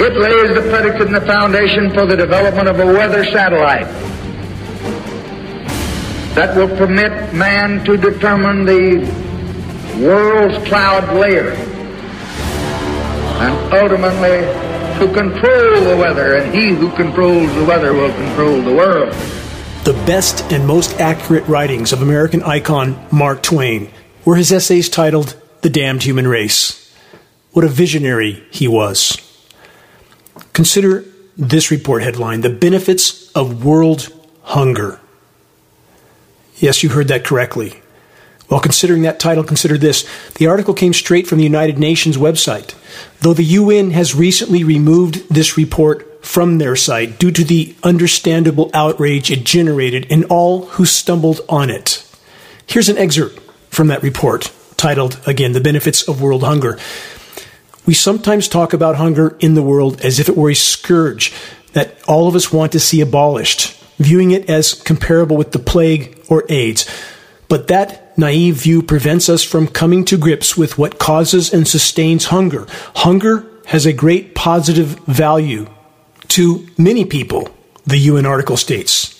It lays the predicate and the foundation for the development of a weather satellite that will permit man to determine the world's cloud layer and ultimately to control the weather, and he who controls the weather will control the world. The best and most accurate writings of American icon Mark Twain were his essays titled The Damned Human Race. What a visionary he was. Consider this report headline The Benefits of World Hunger. Yes, you heard that correctly. While considering that title, consider this. The article came straight from the United Nations website. Though the UN has recently removed this report from their site due to the understandable outrage it generated in all who stumbled on it. Here's an excerpt from that report titled, again, The Benefits of World Hunger. We sometimes talk about hunger in the world as if it were a scourge that all of us want to see abolished, viewing it as comparable with the plague or AIDS. But that naive view prevents us from coming to grips with what causes and sustains hunger. Hunger has a great positive value to many people, the UN article states.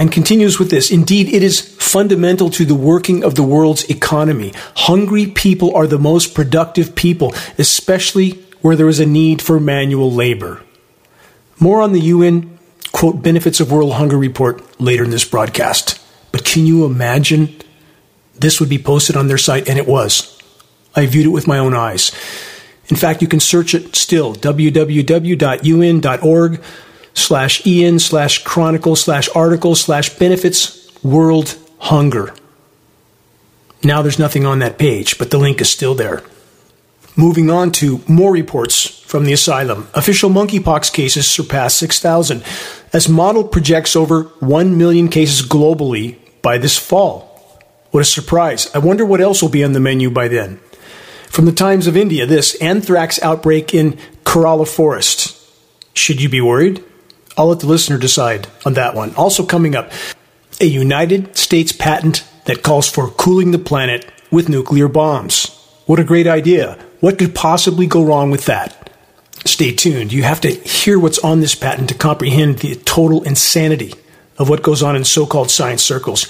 And continues with this. Indeed, it is fundamental to the working of the world's economy. Hungry people are the most productive people, especially where there is a need for manual labor. More on the UN, quote, benefits of world hunger report later in this broadcast. But can you imagine this would be posted on their site, and it was. I viewed it with my own eyes. In fact, you can search it still, www.un.org slash en slash chronicle slash article slash benefits world hunger. Now there's nothing on that page, but the link is still there. Moving on to more reports from the asylum. Official monkeypox cases surpass 6,000 as model projects over 1 million cases globally by this fall. What a surprise. I wonder what else will be on the menu by then. From the Times of India, this anthrax outbreak in Kerala Forest. Should you be worried? I'll let the listener decide on that one. Also coming up, a United States patent that calls for cooling the planet with nuclear bombs. What a great idea. What could possibly go wrong with that? Stay tuned. You have to hear what's on this patent to comprehend the total insanity of what goes on in so called science circles.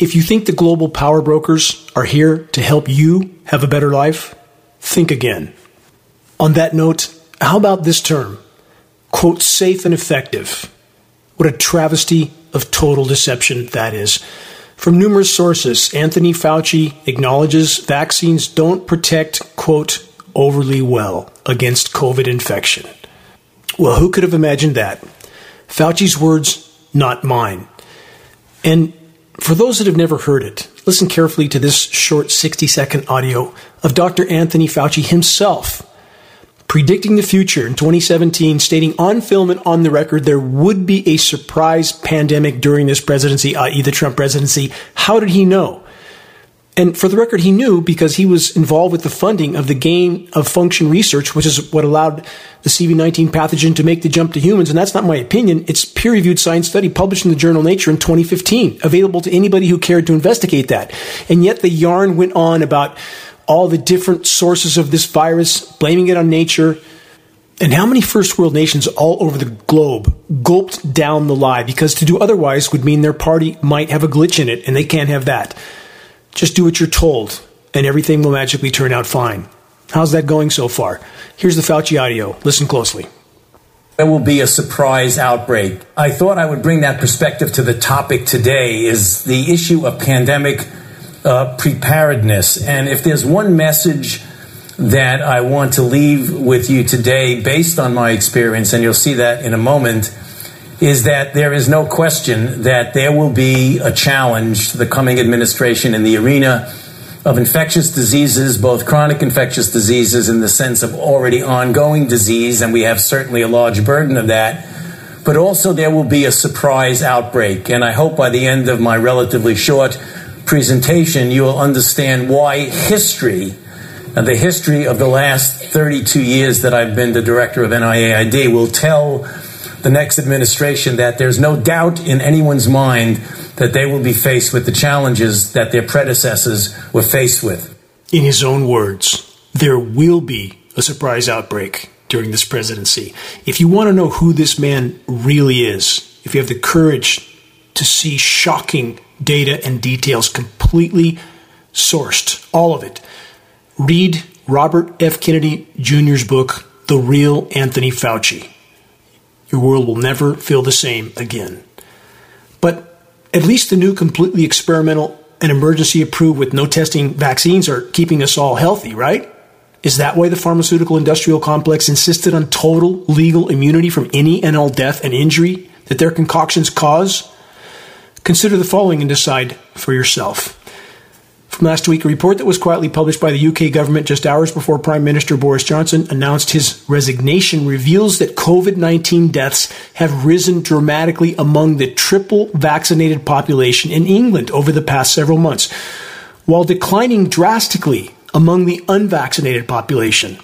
If you think the global power brokers are here to help you have a better life, think again. On that note, how about this term? Quote, safe and effective. What a travesty of total deception that is. From numerous sources, Anthony Fauci acknowledges vaccines don't protect, quote, overly well against COVID infection. Well, who could have imagined that? Fauci's words, not mine. And for those that have never heard it, listen carefully to this short 60 second audio of Dr. Anthony Fauci himself predicting the future in 2017, stating on film and on the record there would be a surprise pandemic during this presidency, i.e., the Trump presidency. How did he know? And for the record, he knew because he was involved with the funding of the gain of function research, which is what allowed the CV19 pathogen to make the jump to humans. And that's not my opinion. It's peer reviewed science study published in the journal Nature in 2015, available to anybody who cared to investigate that. And yet the yarn went on about all the different sources of this virus, blaming it on nature. And how many first world nations all over the globe gulped down the lie because to do otherwise would mean their party might have a glitch in it and they can't have that. Just do what you're told, and everything will magically turn out fine. How's that going so far? Here's the Fauci audio. Listen closely. There will be a surprise outbreak. I thought I would bring that perspective to the topic today is the issue of pandemic uh, preparedness. And if there's one message that I want to leave with you today based on my experience, and you'll see that in a moment, is that there is no question that there will be a challenge to the coming administration in the arena of infectious diseases, both chronic infectious diseases in the sense of already ongoing disease, and we have certainly a large burden of that. But also, there will be a surprise outbreak. And I hope by the end of my relatively short presentation, you will understand why history, and the history of the last 32 years that I've been the director of NIAID, will tell the next administration that there's no doubt in anyone's mind that they will be faced with the challenges that their predecessors were faced with. In his own words, there will be a surprise outbreak. during this presidency. If you want to know who this man really is, if you have the courage to see shocking data and details completely sourced, all of it, read Robert F. Kennedy Jr.'s book, The Real Anthony Fauci. Your world will never feel the same again. But at least the new completely experimental and emergency approved with no testing vaccines are keeping us all healthy, right? Is that why the pharmaceutical industrial complex insisted on total legal immunity from any and all death and injury that their concoctions cause? Consider the following and decide for yourself. From last week, a report that was quietly published by the UK government just hours before Prime Minister Boris Johnson announced his resignation reveals that COVID 19 deaths have risen dramatically among the triple vaccinated population in England over the past several months, while declining drastically among the unvaccinated population.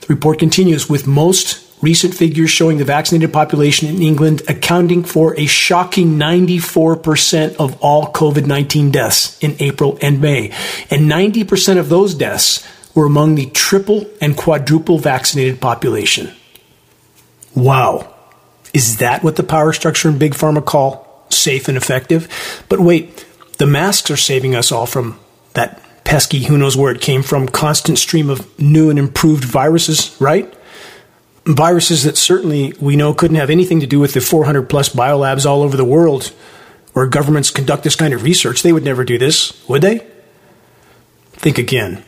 The report continues with most recent figures showing the vaccinated population in England accounting for a shocking 94% of all COVID 19 deaths in April and May. And 90% of those deaths were among the triple and quadruple vaccinated population. Wow. Is that what the power structure and big pharma call safe and effective? But wait, the masks are saving us all from that pesky, who knows where it came from, constant stream of new and improved viruses, right? Viruses that certainly we know couldn't have anything to do with the 400 plus biolabs all over the world where governments conduct this kind of research. They would never do this, would they? Think again.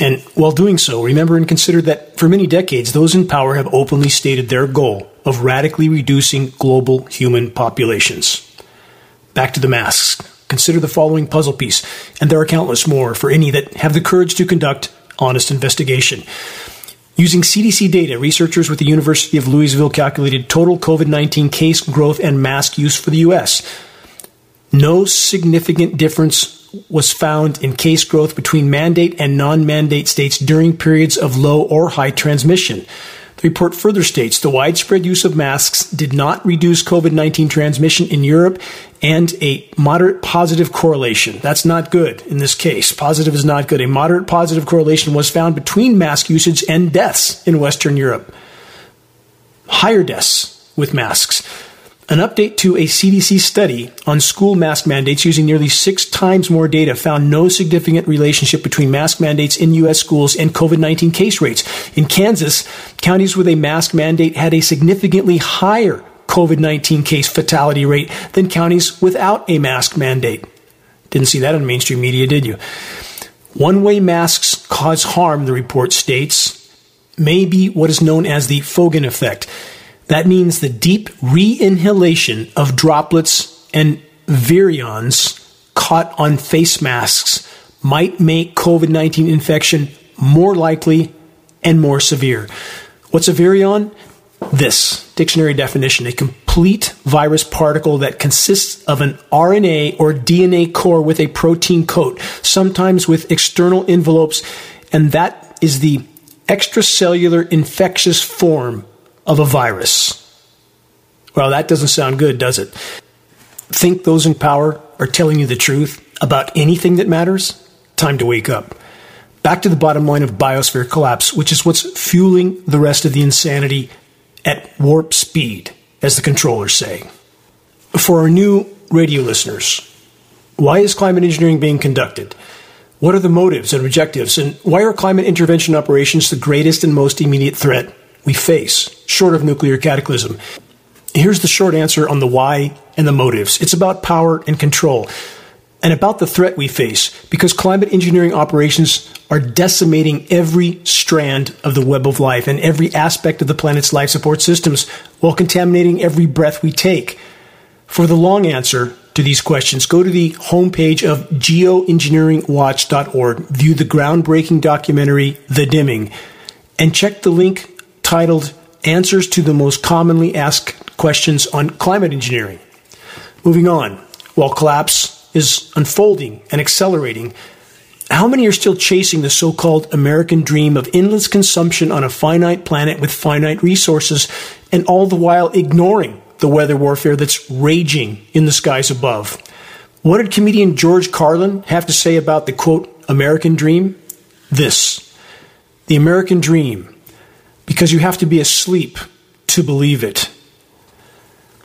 And while doing so, remember and consider that for many decades, those in power have openly stated their goal of radically reducing global human populations. Back to the masks. Consider the following puzzle piece, and there are countless more for any that have the courage to conduct honest investigation. Using CDC data, researchers with the University of Louisville calculated total COVID 19 case growth and mask use for the U.S. No significant difference was found in case growth between mandate and non mandate states during periods of low or high transmission. The report further states the widespread use of masks did not reduce COVID 19 transmission in Europe and a moderate positive correlation. That's not good in this case. Positive is not good. A moderate positive correlation was found between mask usage and deaths in Western Europe. Higher deaths with masks. An update to a CDC study on school mask mandates using nearly six times more data found no significant relationship between mask mandates in U.S. schools and COVID 19 case rates. In Kansas, counties with a mask mandate had a significantly higher COVID 19 case fatality rate than counties without a mask mandate. Didn't see that on mainstream media, did you? One way masks cause harm, the report states, may be what is known as the Foegen effect. That means the deep re-inhalation of droplets and virions caught on face masks might make COVID 19 infection more likely and more severe. What's a virion? This dictionary definition a complete virus particle that consists of an RNA or DNA core with a protein coat, sometimes with external envelopes, and that is the extracellular infectious form of a virus. Well, that doesn't sound good, does it? Think those in power are telling you the truth about anything that matters? Time to wake up. Back to the bottom line of biosphere collapse, which is what's fueling the rest of the insanity at warp speed, as the controllers say. For our new radio listeners, why is climate engineering being conducted? What are the motives and objectives? And why are climate intervention operations the greatest and most immediate threat we face, short of nuclear cataclysm. Here's the short answer on the why and the motives it's about power and control, and about the threat we face, because climate engineering operations are decimating every strand of the web of life and every aspect of the planet's life support systems while contaminating every breath we take. For the long answer to these questions, go to the homepage of geoengineeringwatch.org, view the groundbreaking documentary, The Dimming, and check the link titled Answers to the Most Commonly Asked Questions on Climate Engineering. Moving on, while collapse is unfolding and accelerating, how many are still chasing the so called American dream of endless consumption on a finite planet with finite resources, and all the while ignoring the weather warfare that's raging in the skies above? What did comedian George Carlin have to say about the quote, American dream? This The American dream because you have to be asleep to believe it.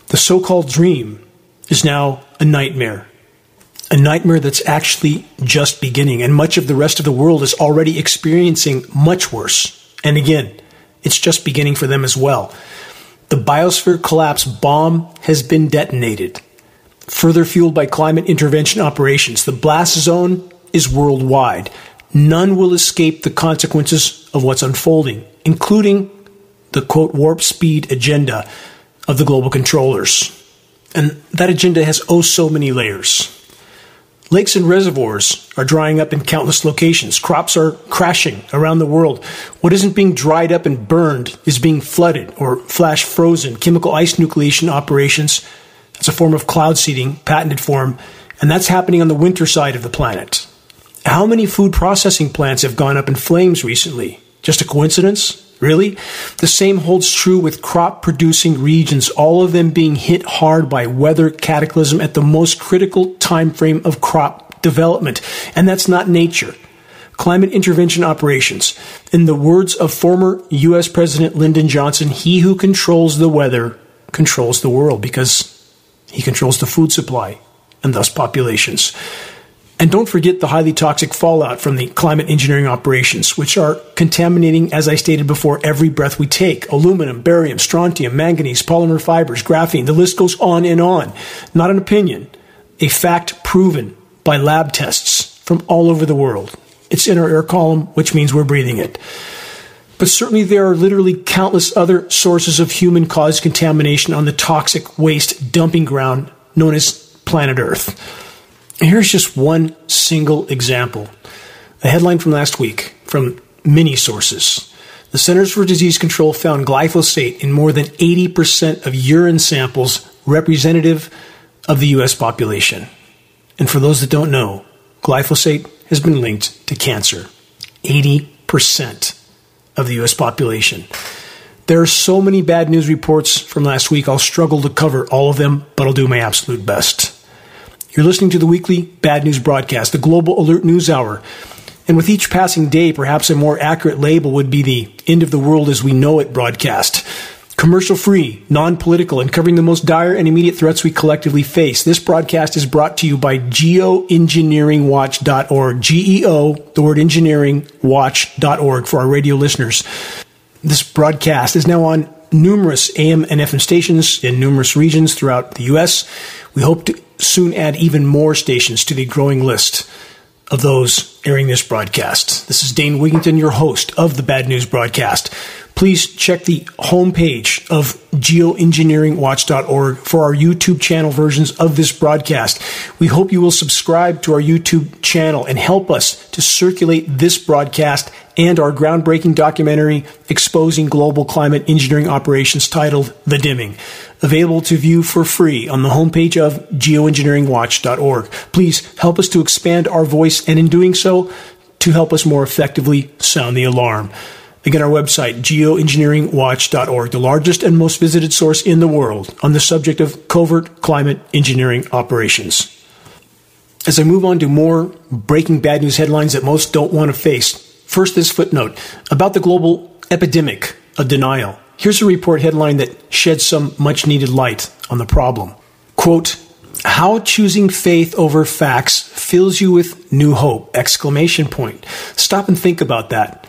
The so called dream is now a nightmare. A nightmare that's actually just beginning, and much of the rest of the world is already experiencing much worse. And again, it's just beginning for them as well. The biosphere collapse bomb has been detonated, further fueled by climate intervention operations. The blast zone is worldwide. None will escape the consequences of what's unfolding, including the quote warp speed agenda of the global controllers. And that agenda has oh so many layers. Lakes and reservoirs are drying up in countless locations. Crops are crashing around the world. What isn't being dried up and burned is being flooded or flash frozen. Chemical ice nucleation operations, that's a form of cloud seeding, patented form, and that's happening on the winter side of the planet. How many food processing plants have gone up in flames recently? Just a coincidence? Really? The same holds true with crop producing regions, all of them being hit hard by weather cataclysm at the most critical time frame of crop development. And that's not nature. Climate intervention operations. In the words of former US President Lyndon Johnson, he who controls the weather controls the world because he controls the food supply and thus populations. And don't forget the highly toxic fallout from the climate engineering operations, which are contaminating, as I stated before, every breath we take. Aluminum, barium, strontium, manganese, polymer fibers, graphene, the list goes on and on. Not an opinion, a fact proven by lab tests from all over the world. It's in our air column, which means we're breathing it. But certainly there are literally countless other sources of human caused contamination on the toxic waste dumping ground known as planet Earth. Here's just one single example. A headline from last week from many sources. The Centers for Disease Control found glyphosate in more than 80% of urine samples representative of the U.S. population. And for those that don't know, glyphosate has been linked to cancer. 80% of the U.S. population. There are so many bad news reports from last week, I'll struggle to cover all of them, but I'll do my absolute best. You're listening to the weekly Bad News Broadcast, the Global Alert News Hour. And with each passing day, perhaps a more accurate label would be the End of the World as We Know It broadcast. Commercial free, non political, and covering the most dire and immediate threats we collectively face. This broadcast is brought to you by geoengineeringwatch.org. G E O, the word engineering, watch.org for our radio listeners. This broadcast is now on numerous AM and FM stations in numerous regions throughout the U.S. We hope to soon add even more stations to the growing list of those airing this broadcast. This is Dane Wigington, your host of the Bad News Broadcast. Please check the homepage of geoengineeringwatch.org for our YouTube channel versions of this broadcast. We hope you will subscribe to our YouTube channel and help us to circulate this broadcast and our groundbreaking documentary exposing global climate engineering operations titled The Dimming, available to view for free on the homepage of geoengineeringwatch.org. Please help us to expand our voice and in doing so, to help us more effectively sound the alarm. Again, our website, geoengineeringwatch.org, the largest and most visited source in the world on the subject of covert climate engineering operations. As I move on to more breaking bad news headlines that most don't want to face, First, this footnote about the global epidemic of denial. Here's a report headline that sheds some much needed light on the problem. Quote, how choosing faith over facts fills you with new hope! Exclamation point. Stop and think about that.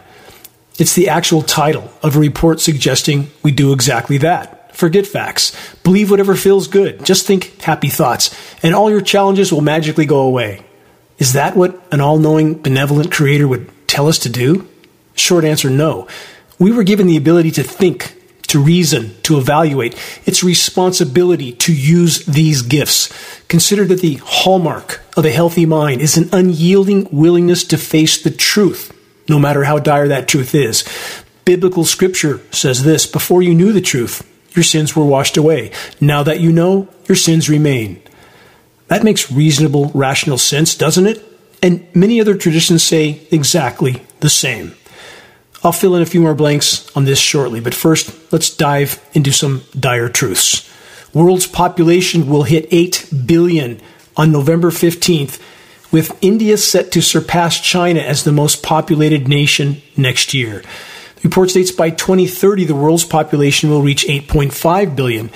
It's the actual title of a report suggesting we do exactly that. Forget facts. Believe whatever feels good. Just think happy thoughts, and all your challenges will magically go away. Is that what an all knowing, benevolent creator would tell us to do? Short answer no. We were given the ability to think, to reason, to evaluate. It's responsibility to use these gifts. Consider that the hallmark of a healthy mind is an unyielding willingness to face the truth, no matter how dire that truth is. Biblical scripture says this before you knew the truth, your sins were washed away. Now that you know, your sins remain. That makes reasonable, rational sense, doesn't it? And many other traditions say exactly the same. I'll fill in a few more blanks on this shortly, but first, let's dive into some dire truths. World's population will hit 8 billion on November 15th, with India set to surpass China as the most populated nation next year. The report states by 2030 the world's population will reach 8.5 billion.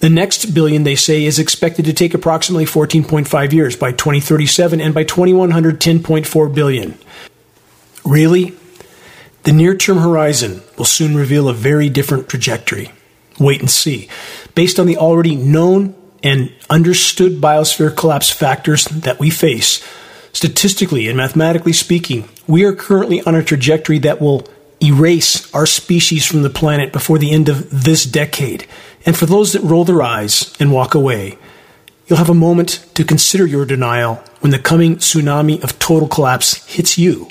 The next billion, they say, is expected to take approximately 14.5 years by 2037, and by 2100, 10.4 billion. Really? The near term horizon will soon reveal a very different trajectory. Wait and see. Based on the already known and understood biosphere collapse factors that we face, statistically and mathematically speaking, we are currently on a trajectory that will erase our species from the planet before the end of this decade. And for those that roll their eyes and walk away, you'll have a moment to consider your denial when the coming tsunami of total collapse hits you.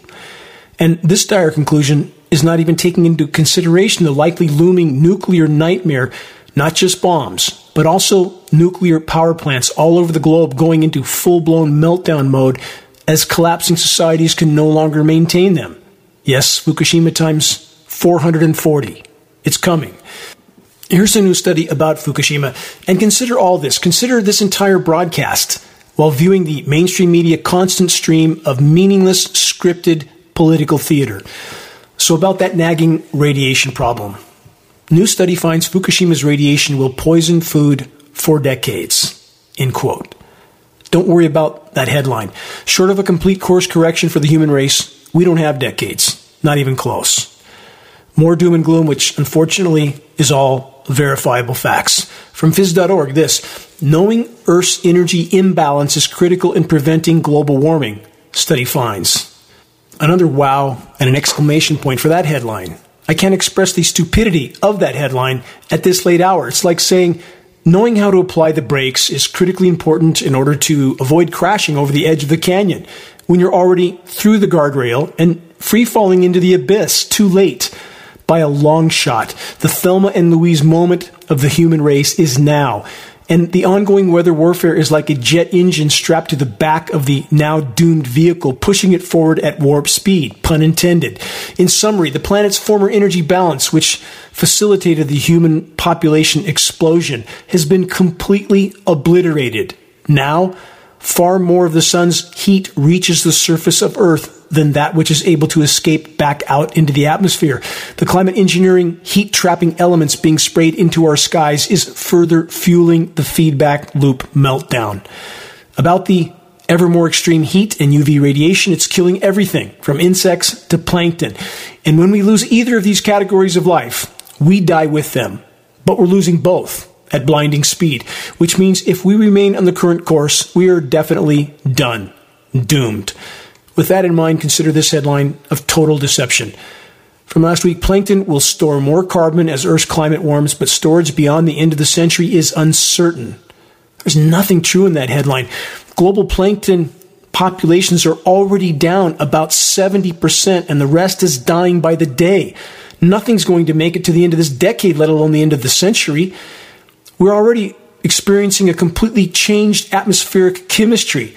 And this dire conclusion is not even taking into consideration the likely looming nuclear nightmare, not just bombs, but also nuclear power plants all over the globe going into full blown meltdown mode as collapsing societies can no longer maintain them. Yes, Fukushima times 440. It's coming. Here's a new study about Fukushima, and consider all this. Consider this entire broadcast while viewing the mainstream media constant stream of meaningless, scripted political theater. So, about that nagging radiation problem. New study finds Fukushima's radiation will poison food for decades. End quote. Don't worry about that headline. Short of a complete course correction for the human race, we don't have decades. Not even close. More doom and gloom, which unfortunately is all verifiable facts. From phys.org, this knowing Earth's energy imbalance is critical in preventing global warming, study finds. Another wow and an exclamation point for that headline. I can't express the stupidity of that headline at this late hour. It's like saying, knowing how to apply the brakes is critically important in order to avoid crashing over the edge of the canyon when you're already through the guardrail and free falling into the abyss too late by a long shot. The Thelma and Louise moment of the human race is now. And the ongoing weather warfare is like a jet engine strapped to the back of the now doomed vehicle, pushing it forward at warp speed, pun intended. In summary, the planet's former energy balance, which facilitated the human population explosion, has been completely obliterated. Now, far more of the sun's heat reaches the surface of Earth than that which is able to escape back out into the atmosphere. The climate engineering heat trapping elements being sprayed into our skies is further fueling the feedback loop meltdown. About the ever more extreme heat and UV radiation, it's killing everything from insects to plankton. And when we lose either of these categories of life, we die with them. But we're losing both at blinding speed, which means if we remain on the current course, we are definitely done, doomed. With that in mind, consider this headline of total deception. From last week, plankton will store more carbon as Earth's climate warms, but storage beyond the end of the century is uncertain. There's nothing true in that headline. Global plankton populations are already down about 70%, and the rest is dying by the day. Nothing's going to make it to the end of this decade, let alone the end of the century. We're already experiencing a completely changed atmospheric chemistry,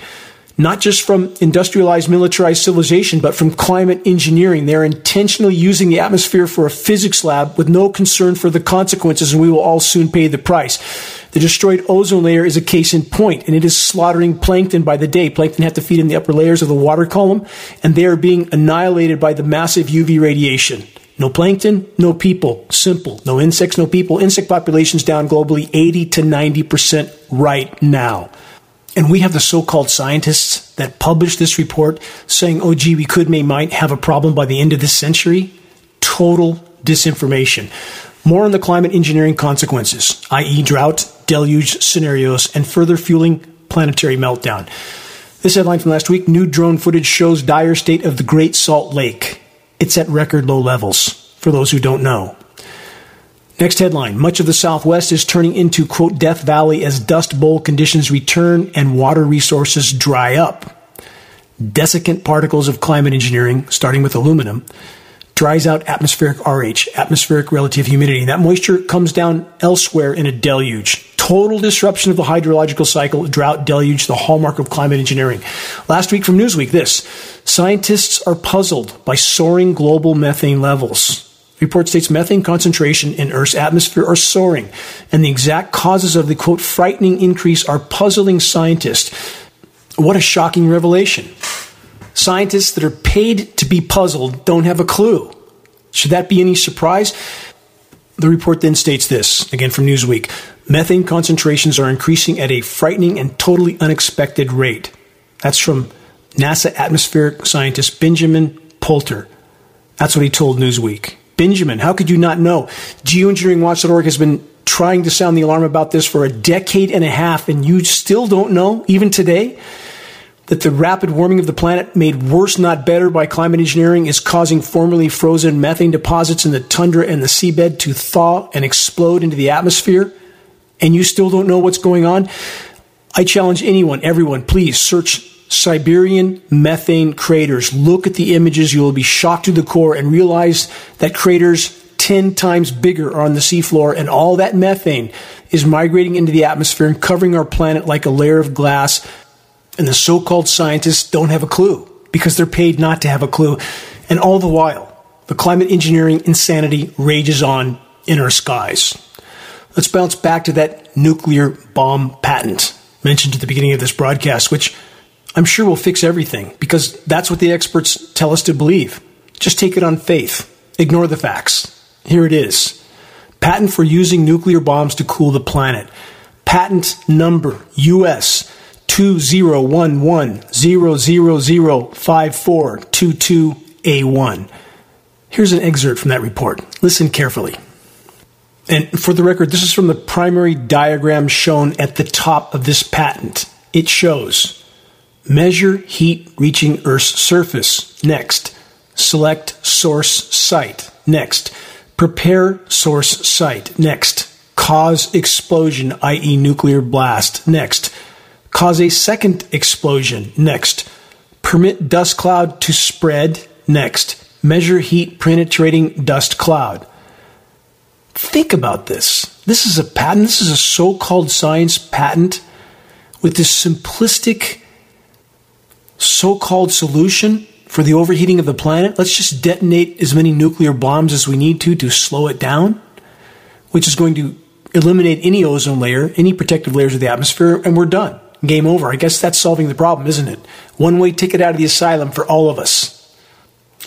not just from industrialized militarized civilization, but from climate engineering. They're intentionally using the atmosphere for a physics lab with no concern for the consequences, and we will all soon pay the price. The destroyed ozone layer is a case in point, and it is slaughtering plankton by the day. Plankton have to feed in the upper layers of the water column, and they are being annihilated by the massive UV radiation. No plankton, no people. Simple. No insects, no people. Insect populations down globally 80 to 90% right now. And we have the so called scientists that published this report saying, oh, gee, we could, may, might have a problem by the end of this century. Total disinformation. More on the climate engineering consequences, i.e., drought, deluge scenarios, and further fueling planetary meltdown. This headline from last week new drone footage shows dire state of the Great Salt Lake it's at record low levels, for those who don't know. Next headline Much of the Southwest is turning into, quote, Death Valley as dust bowl conditions return and water resources dry up. Desiccant particles of climate engineering, starting with aluminum, dries out atmospheric RH, atmospheric relative humidity. and That moisture comes down elsewhere in a deluge total disruption of the hydrological cycle, drought, deluge, the hallmark of climate engineering. Last week from Newsweek, this scientists are puzzled by soaring global methane levels. Report states methane concentration in Earth's atmosphere are soaring, and the exact causes of the quote frightening increase are puzzling scientists. What a shocking revelation. Scientists that are paid to be puzzled don't have a clue. Should that be any surprise? The report then states this, again from Newsweek methane concentrations are increasing at a frightening and totally unexpected rate. That's from NASA atmospheric scientist Benjamin Poulter. That's what he told Newsweek. Benjamin, how could you not know? Geoengineeringwatch.org has been trying to sound the alarm about this for a decade and a half, and you still don't know, even today? that the rapid warming of the planet, made worse, not better, by climate engineering, is causing formerly frozen methane deposits in the tundra and the seabed to thaw and explode into the atmosphere, and you still don't know what's going on? I challenge anyone, everyone, please search Siberian methane craters. Look at the images. You will be shocked to the core and realize that craters 10 times bigger are on the seafloor, and all that methane is migrating into the atmosphere and covering our planet like a layer of glass and the so called scientists don't have a clue because they're paid not to have a clue. And all the while, the climate engineering insanity rages on in our skies. Let's bounce back to that nuclear bomb patent mentioned at the beginning of this broadcast, which I'm sure we'll fix everything because that's what the experts tell us to believe. Just take it on faith. Ignore the facts. Here it is. Patent for using nuclear bombs to cool the planet. Patent number US 2011005422A1. Here's an excerpt from that report. Listen carefully. And for the record, this is from the primary diagram shown at the top of this patent. It shows measure heat reaching Earth's surface. Next, select source site. Next, prepare source site. Next, cause explosion, i.e., nuclear blast. Next, cause a second explosion. Next, permit dust cloud to spread. Next, measure heat penetrating dust cloud. Think about this. This is a patent. This is a so called science patent with this simplistic so called solution for the overheating of the planet. Let's just detonate as many nuclear bombs as we need to to slow it down, which is going to eliminate any ozone layer, any protective layers of the atmosphere, and we're done game over. I guess that's solving the problem, isn't it? One way ticket out of the asylum for all of us.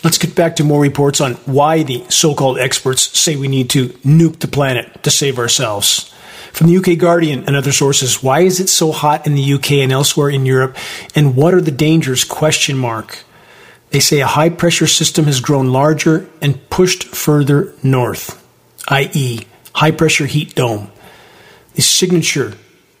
Let's get back to more reports on why the so called experts say we need to nuke the planet to save ourselves. From the UK Guardian and other sources, why is it so hot in the UK and elsewhere in Europe? And what are the dangers? Question mark. They say a high pressure system has grown larger and pushed further north, i.e., high pressure heat dome. The signature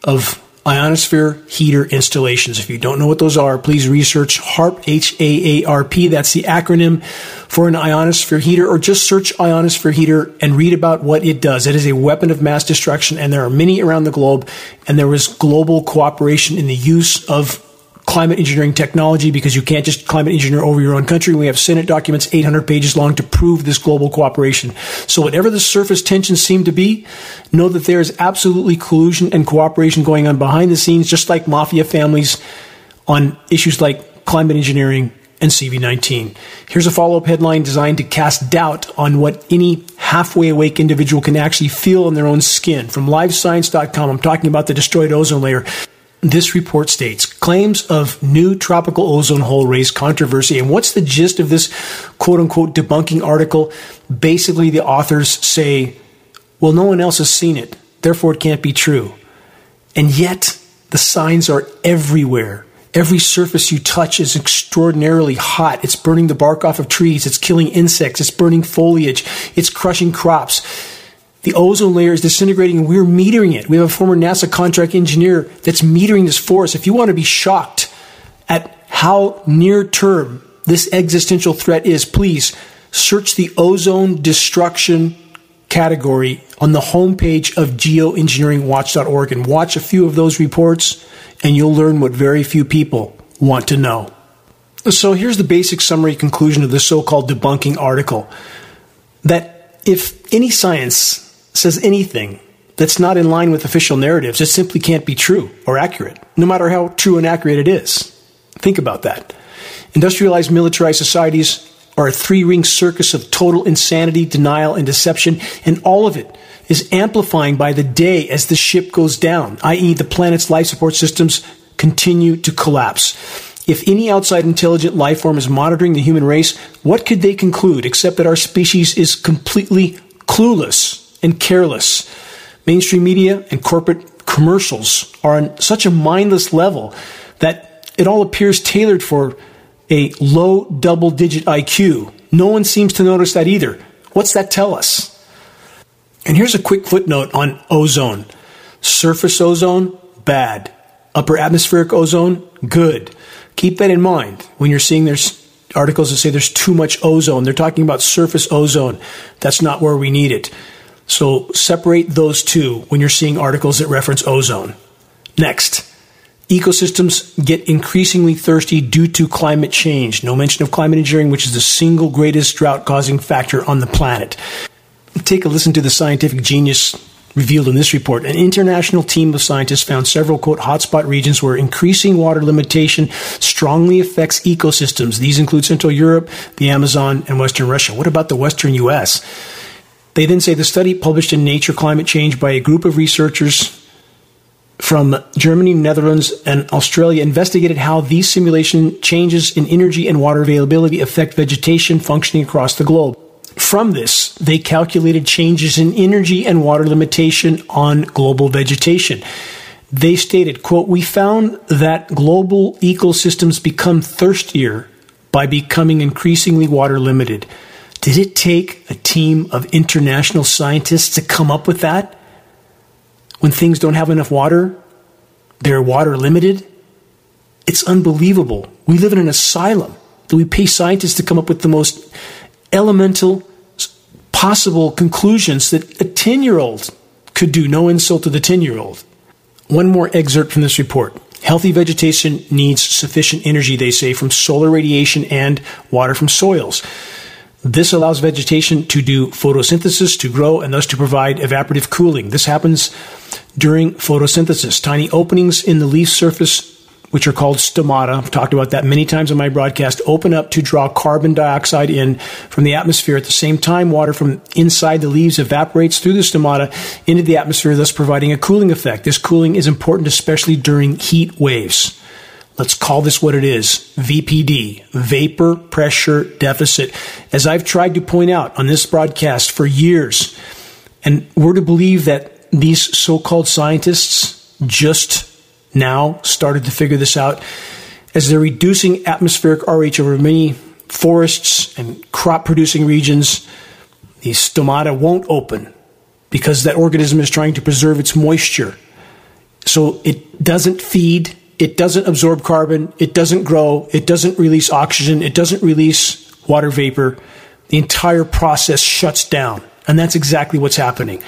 of ionosphere heater installations. If you don't know what those are, please research HAARP, H-A-A-R-P. That's the acronym for an ionosphere heater, or just search ionosphere heater and read about what it does. It is a weapon of mass destruction, and there are many around the globe, and there is global cooperation in the use of climate engineering technology because you can't just climate engineer over your own country. We have Senate documents 800 pages long to prove this global cooperation. So whatever the surface tensions seem to be, know that there is absolutely collusion and cooperation going on behind the scenes, just like mafia families on issues like climate engineering and CV19. Here's a follow up headline designed to cast doubt on what any halfway awake individual can actually feel in their own skin. From livescience.com, I'm talking about the destroyed ozone layer. This report states claims of new tropical ozone hole raise controversy. And what's the gist of this quote unquote debunking article? Basically, the authors say, well, no one else has seen it, therefore it can't be true. And yet, the signs are everywhere. Every surface you touch is extraordinarily hot. It's burning the bark off of trees. It's killing insects. It's burning foliage. It's crushing crops the ozone layer is disintegrating and we're metering it. We have a former NASA contract engineer that's metering this for us. If you want to be shocked at how near term this existential threat is, please search the ozone destruction category on the homepage of geoengineeringwatch.org and watch a few of those reports, and you'll learn what very few people want to know. So here's the basic summary conclusion of the so called debunking article that if any science says anything that's not in line with official narratives, it simply can't be true or accurate, no matter how true and accurate it is. Think about that. Industrialized, militarized societies are a three ring circus of total insanity, denial, and deception, and all of it is amplifying by the day as the ship goes down, i.e., the planet's life support systems continue to collapse. If any outside intelligent life form is monitoring the human race, what could they conclude except that our species is completely clueless and careless? Mainstream media and corporate commercials are on such a mindless level that it all appears tailored for a low double digit IQ. No one seems to notice that either. What's that tell us? And here's a quick footnote on ozone. Surface ozone, bad. Upper atmospheric ozone, good. Keep that in mind when you're seeing there's articles that say there's too much ozone. They're talking about surface ozone. That's not where we need it. So separate those two when you're seeing articles that reference ozone. Next, ecosystems get increasingly thirsty due to climate change. No mention of climate engineering, which is the single greatest drought causing factor on the planet. Take a listen to the scientific genius revealed in this report. An international team of scientists found several, quote, hotspot regions where increasing water limitation strongly affects ecosystems. These include Central Europe, the Amazon, and Western Russia. What about the Western U.S.? They then say the study published in Nature Climate Change by a group of researchers from Germany, Netherlands, and Australia investigated how these simulation changes in energy and water availability affect vegetation functioning across the globe. From this, they calculated changes in energy and water limitation on global vegetation. They stated, quote, we found that global ecosystems become thirstier by becoming increasingly water limited. Did it take a team of international scientists to come up with that? When things don't have enough water, they're water limited? It's unbelievable. We live in an asylum that we pay scientists to come up with the most elemental possible conclusions that a 10 year old could do. No insult to the 10 year old. One more excerpt from this report. Healthy vegetation needs sufficient energy, they say, from solar radiation and water from soils. This allows vegetation to do photosynthesis, to grow, and thus to provide evaporative cooling. This happens during photosynthesis. Tiny openings in the leaf surface which are called stomata. I've talked about that many times on my broadcast, open up to draw carbon dioxide in from the atmosphere. At the same time, water from inside the leaves evaporates through the stomata into the atmosphere, thus providing a cooling effect. This cooling is important, especially during heat waves. Let's call this what it is VPD, vapor pressure deficit. As I've tried to point out on this broadcast for years, and we're to believe that these so called scientists just now started to figure this out as they're reducing atmospheric RH over many forests and crop producing regions. The stomata won't open because that organism is trying to preserve its moisture. So it doesn't feed, it doesn't absorb carbon, it doesn't grow, it doesn't release oxygen, it doesn't release water vapor. The entire process shuts down. And that's exactly what's happening.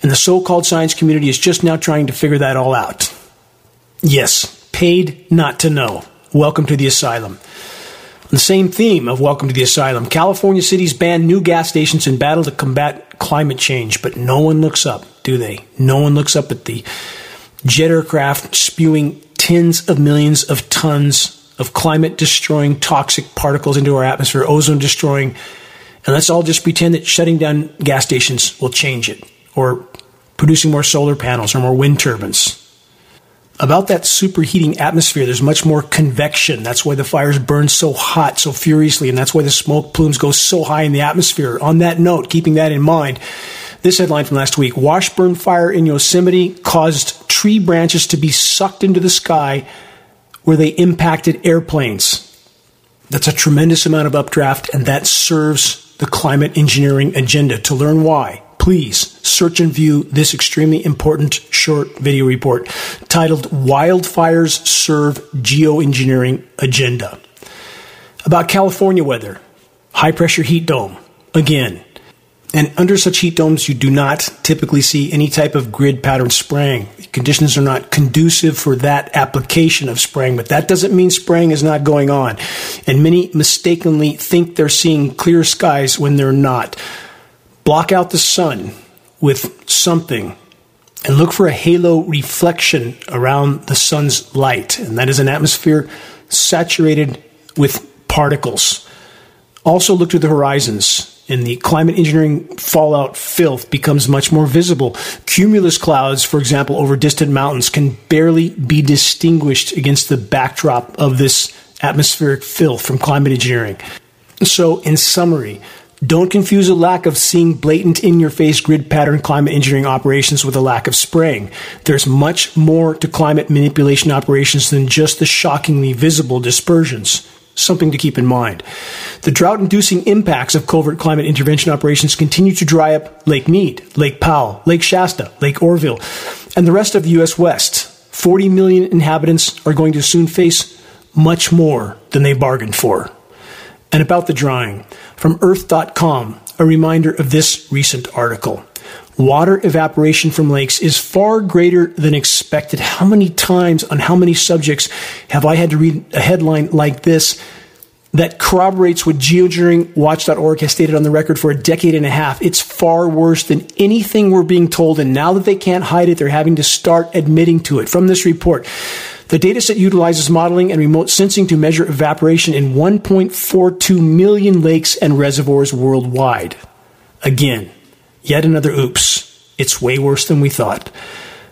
And the so called science community is just now trying to figure that all out. Yes, paid not to know. Welcome to the asylum. The same theme of Welcome to the Asylum. California cities ban new gas stations in battle to combat climate change, but no one looks up, do they? No one looks up at the jet aircraft spewing tens of millions of tons of climate destroying toxic particles into our atmosphere, ozone destroying. And let's all just pretend that shutting down gas stations will change it, or producing more solar panels or more wind turbines about that superheating atmosphere, there's much more convection. That's why the fires burn so hot, so furiously, and that's why the smoke plumes go so high in the atmosphere. On that note, keeping that in mind, this headline from last week Washburn fire in Yosemite caused tree branches to be sucked into the sky where they impacted airplanes. That's a tremendous amount of updraft, and that serves the climate engineering agenda. To learn why, please search and view this extremely important short video report titled Wildfires Serve Geoengineering Agenda. About California weather, high pressure heat dome, again. And under such heat domes, you do not typically see any type of grid pattern spraying. Conditions are not conducive for that application of spraying, but that doesn't mean spraying is not going on. And many mistakenly think they're seeing clear skies when they're not block out the sun with something and look for a halo reflection around the sun's light. And that is an atmosphere saturated with particles. Also, look to the horizons. And the climate engineering fallout filth becomes much more visible. Cumulus clouds, for example, over distant mountains can barely be distinguished against the backdrop of this atmospheric filth from climate engineering. So, in summary, don't confuse a lack of seeing blatant in your face grid pattern climate engineering operations with a lack of spraying. There's much more to climate manipulation operations than just the shockingly visible dispersions. Something to keep in mind. The drought inducing impacts of covert climate intervention operations continue to dry up Lake Mead, Lake Powell, Lake Shasta, Lake Oroville, and the rest of the U.S. West. 40 million inhabitants are going to soon face much more than they bargained for. And about the drying, from Earth.com, a reminder of this recent article. Water evaporation from lakes is far greater than expected. How many times on how many subjects have I had to read a headline like this that corroborates what geoengineeringwatch.org has stated on the record for a decade and a half? It's far worse than anything we're being told. And now that they can't hide it, they're having to start admitting to it. From this report, the dataset utilizes modeling and remote sensing to measure evaporation in 1.42 million lakes and reservoirs worldwide. Again, yet another oops. It's way worse than we thought.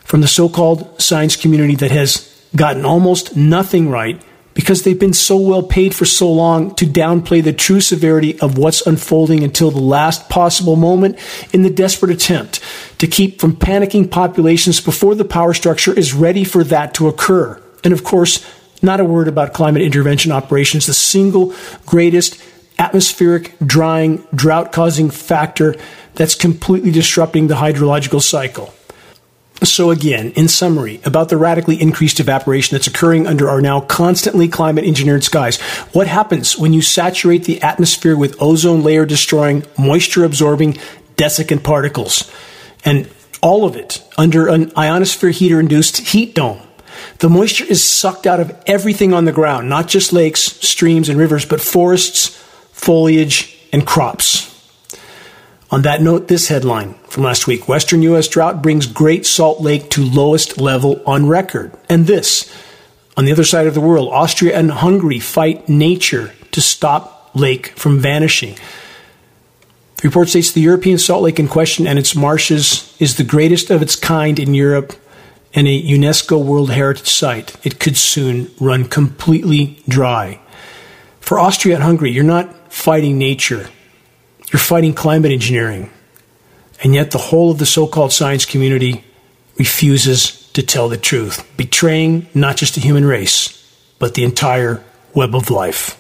From the so called science community that has gotten almost nothing right because they've been so well paid for so long to downplay the true severity of what's unfolding until the last possible moment in the desperate attempt to keep from panicking populations before the power structure is ready for that to occur. And of course, not a word about climate intervention operations, the single greatest atmospheric drying, drought causing factor that's completely disrupting the hydrological cycle. So, again, in summary, about the radically increased evaporation that's occurring under our now constantly climate engineered skies. What happens when you saturate the atmosphere with ozone layer destroying, moisture absorbing desiccant particles? And all of it under an ionosphere heater induced heat dome. The moisture is sucked out of everything on the ground, not just lakes, streams, and rivers, but forests, foliage, and crops. On that note, this headline from last week Western U.S. drought brings Great Salt Lake to lowest level on record. And this, on the other side of the world, Austria and Hungary fight nature to stop lake from vanishing. The report states the European Salt Lake in question and its marshes is the greatest of its kind in Europe and a UNESCO World Heritage Site. It could soon run completely dry. For Austria and Hungary, you're not fighting nature, you're fighting climate engineering. And yet, the whole of the so called science community refuses to tell the truth, betraying not just the human race, but the entire web of life.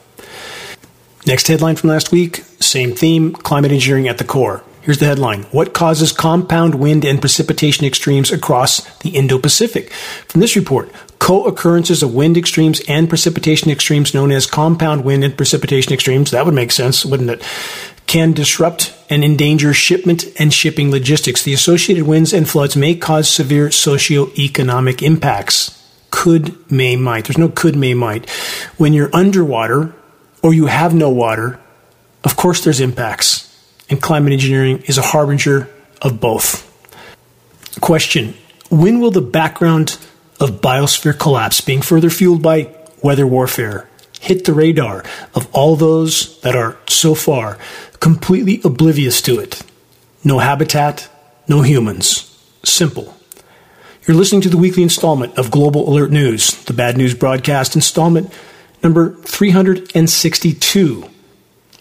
Next headline from last week same theme climate engineering at the core. Here's the headline What causes compound wind and precipitation extremes across the Indo Pacific? From this report, co occurrences of wind extremes and precipitation extremes, known as compound wind and precipitation extremes, that would make sense, wouldn't it? Can disrupt and endanger shipment and shipping logistics. The associated winds and floods may cause severe socioeconomic impacts. Could, may, might. There's no could, may, might. When you're underwater or you have no water, of course there's impacts and climate engineering is a harbinger of both. Question When will the background of biosphere collapse, being further fueled by weather warfare, hit the radar of all those that are so far completely oblivious to it? No habitat, no humans. Simple. You're listening to the weekly installment of Global Alert News, the bad news broadcast installment number 362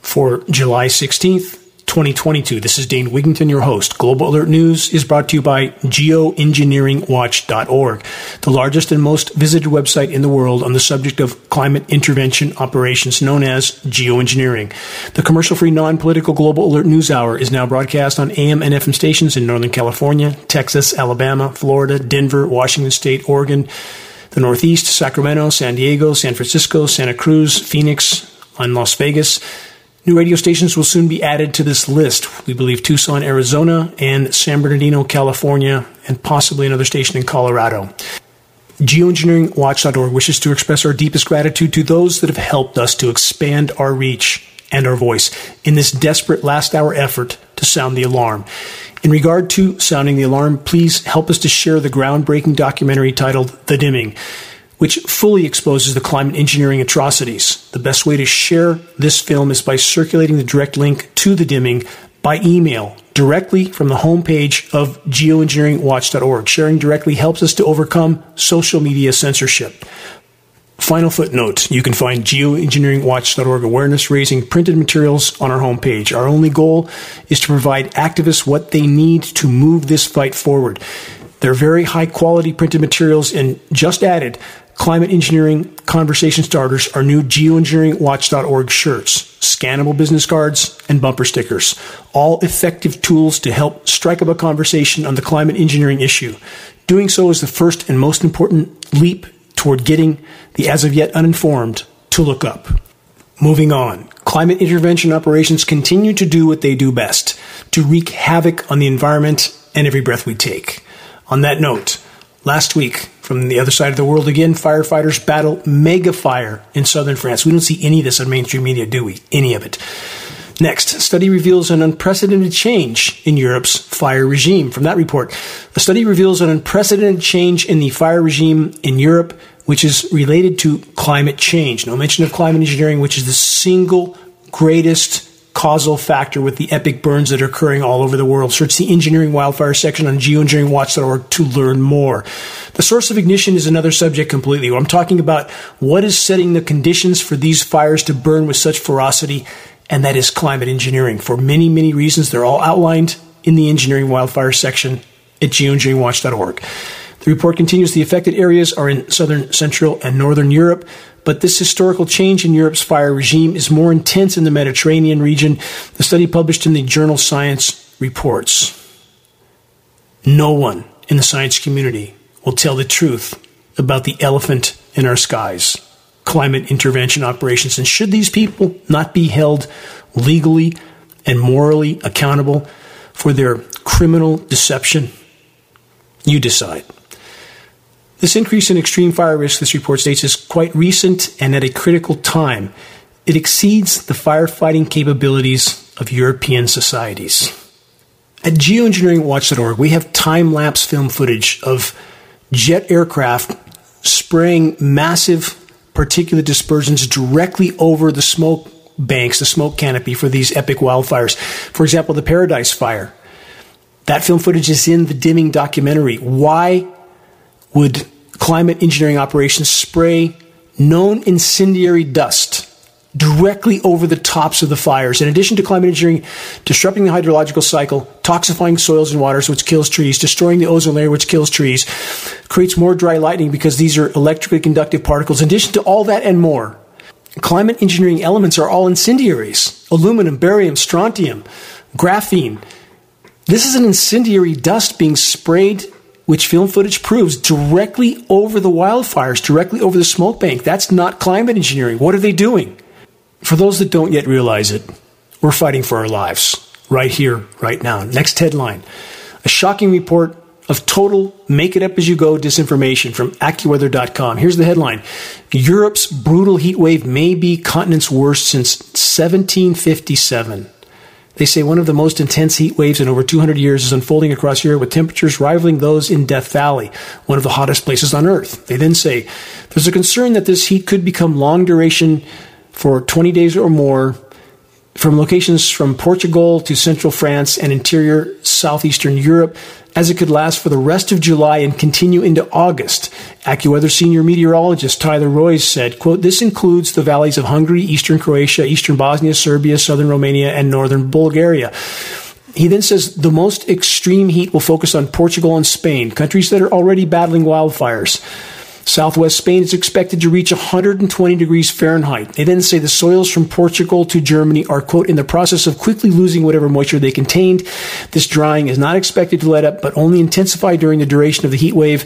for July 16th, 2022. This is Dane Wigington, your host. Global Alert News is brought to you by geoengineeringwatch.org, the largest and most visited website in the world on the subject of climate intervention operations known as geoengineering. The commercial free, non political Global Alert News Hour is now broadcast on AM and FM stations in Northern California, Texas, Alabama, Florida, Denver, Washington State, Oregon, the Northeast, Sacramento, San Diego, San Francisco, Santa Cruz, Phoenix, and Las Vegas. New radio stations will soon be added to this list. We believe Tucson, Arizona, and San Bernardino, California, and possibly another station in Colorado. Geoengineeringwatch.org wishes to express our deepest gratitude to those that have helped us to expand our reach and our voice in this desperate last hour effort to sound the alarm. In regard to sounding the alarm, please help us to share the groundbreaking documentary titled The Dimming which fully exposes the climate engineering atrocities. The best way to share this film is by circulating the direct link to the dimming by email directly from the homepage of geoengineeringwatch.org. Sharing directly helps us to overcome social media censorship. Final footnote you can find geoengineeringwatch.org awareness raising printed materials on our homepage. Our only goal is to provide activists what they need to move this fight forward. They're very high quality printed materials and just added climate engineering conversation starters are new geoengineeringwatch.org shirts, scannable business cards, and bumper stickers. All effective tools to help strike up a conversation on the climate engineering issue. Doing so is the first and most important leap toward getting the as of yet uninformed to look up. Moving on, climate intervention operations continue to do what they do best to wreak havoc on the environment and every breath we take. On that note, last week, from the other side of the world again, firefighters battle mega fire in southern France. We don't see any of this on mainstream media, do we? Any of it. Next, study reveals an unprecedented change in Europe's fire regime. From that report, a study reveals an unprecedented change in the fire regime in Europe, which is related to climate change. No mention of climate engineering, which is the single greatest causal factor with the epic burns that are occurring all over the world. Search the engineering wildfire section on geoengineeringwatch.org to learn more. The source of ignition is another subject completely. I'm talking about what is setting the conditions for these fires to burn with such ferocity and that is climate engineering. For many, many reasons, they're all outlined in the engineering wildfire section at geoengineeringwatch.org. The report continues the affected areas are in southern, central, and northern Europe, but this historical change in Europe's fire regime is more intense in the Mediterranean region. The study published in the journal Science reports. No one in the science community will tell the truth about the elephant in our skies climate intervention operations. And should these people not be held legally and morally accountable for their criminal deception? You decide. This increase in extreme fire risk, this report states, is quite recent and at a critical time. It exceeds the firefighting capabilities of European societies. At geoengineeringwatch.org, we have time lapse film footage of jet aircraft spraying massive particulate dispersions directly over the smoke banks, the smoke canopy for these epic wildfires. For example, the Paradise Fire. That film footage is in the Dimming documentary. Why would climate engineering operations spray known incendiary dust directly over the tops of the fires. In addition to climate engineering, disrupting the hydrological cycle, toxifying soils and waters, which kills trees, destroying the ozone layer, which kills trees, creates more dry lightning because these are electrically conductive particles. In addition to all that and more, climate engineering elements are all incendiaries aluminum, barium, strontium, graphene. This is an incendiary dust being sprayed which film footage proves directly over the wildfires, directly over the smoke bank. That's not climate engineering. What are they doing? For those that don't yet realize it, we're fighting for our lives right here, right now. Next headline A shocking report of total make it up as you go disinformation from AccuWeather.com. Here's the headline Europe's brutal heat wave may be continent's worst since 1757. They say one of the most intense heat waves in over 200 years is unfolding across Europe with temperatures rivaling those in Death Valley, one of the hottest places on Earth. They then say there's a concern that this heat could become long duration for 20 days or more from locations from Portugal to central France and interior southeastern Europe, as it could last for the rest of July and continue into August. AccuWeather senior meteorologist Tyler Roys said, quote, This includes the valleys of Hungary, eastern Croatia, eastern Bosnia, Serbia, southern Romania, and northern Bulgaria. He then says the most extreme heat will focus on Portugal and Spain, countries that are already battling wildfires. Southwest Spain is expected to reach 120 degrees Fahrenheit. They then say the soils from Portugal to Germany are, quote, in the process of quickly losing whatever moisture they contained. This drying is not expected to let up, but only intensify during the duration of the heat wave,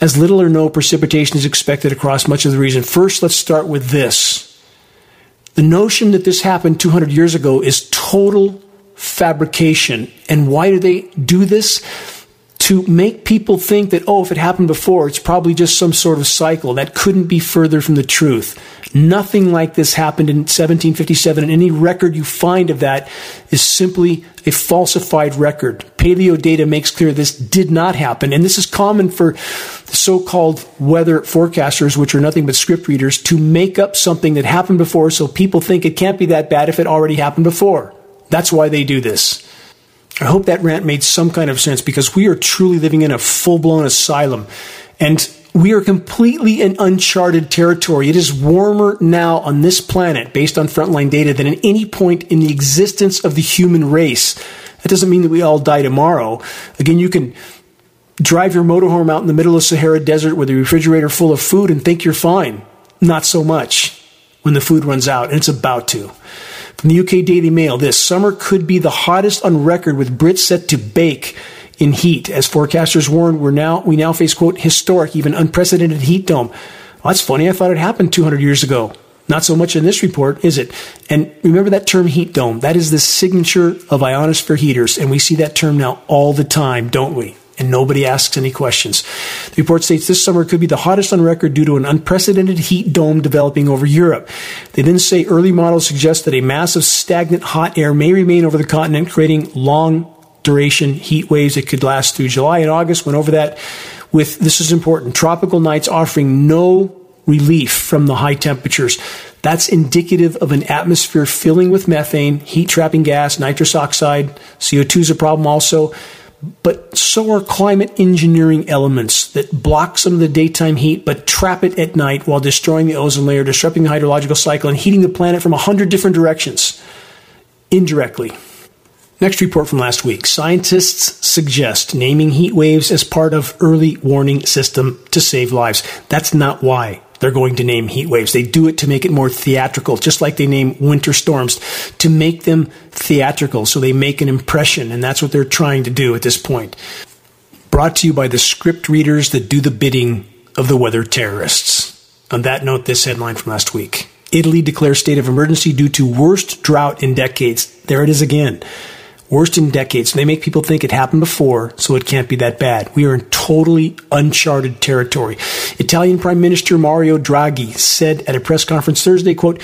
as little or no precipitation is expected across much of the region. First, let's start with this. The notion that this happened 200 years ago is total fabrication. And why do they do this? To make people think that, oh, if it happened before, it's probably just some sort of cycle. That couldn't be further from the truth. Nothing like this happened in 1757, and any record you find of that is simply a falsified record. Paleo data makes clear this did not happen, and this is common for the so-called weather forecasters, which are nothing but script readers, to make up something that happened before so people think it can't be that bad if it already happened before. That's why they do this. I hope that rant made some kind of sense because we are truly living in a full blown asylum. And We are completely in uncharted territory. It is warmer now on this planet, based on frontline data, than at any point in the existence of the human race. That doesn't mean that we all die tomorrow. Again, you can drive your motorhome out in the middle of Sahara Desert with a refrigerator full of food and think you're fine. Not so much when the food runs out, and it's about to. From the UK Daily Mail, this summer could be the hottest on record with Brits set to bake in heat. As forecasters warned, we're now, we now face, quote, historic, even unprecedented heat dome. Well, that's funny. I thought it happened 200 years ago. Not so much in this report, is it? And remember that term heat dome. That is the signature of ionosphere heaters. And we see that term now all the time, don't we? And nobody asks any questions. The report states this summer could be the hottest on record due to an unprecedented heat dome developing over Europe. They then say early models suggest that a mass of stagnant hot air may remain over the continent, creating long duration heat waves that could last through July and August. Went over that with, this is important, tropical nights offering no relief from the high temperatures. That's indicative of an atmosphere filling with methane, heat trapping gas, nitrous oxide. CO2 is a problem also but so are climate engineering elements that block some of the daytime heat but trap it at night while destroying the ozone layer, disrupting the hydrological cycle, and heating the planet from a hundred different directions indirectly. Next report from last week. Scientists suggest naming heat waves as part of early warning system to save lives. That's not why they're going to name heat waves. They do it to make it more theatrical, just like they name winter storms, to make them theatrical so they make an impression, and that's what they're trying to do at this point. Brought to you by the script readers that do the bidding of the weather terrorists. On that note, this headline from last week. Italy declares state of emergency due to worst drought in decades. There it is again worst in decades. They make people think it happened before, so it can't be that bad. We are in totally uncharted territory. Italian Prime Minister Mario Draghi said at a press conference Thursday, quote,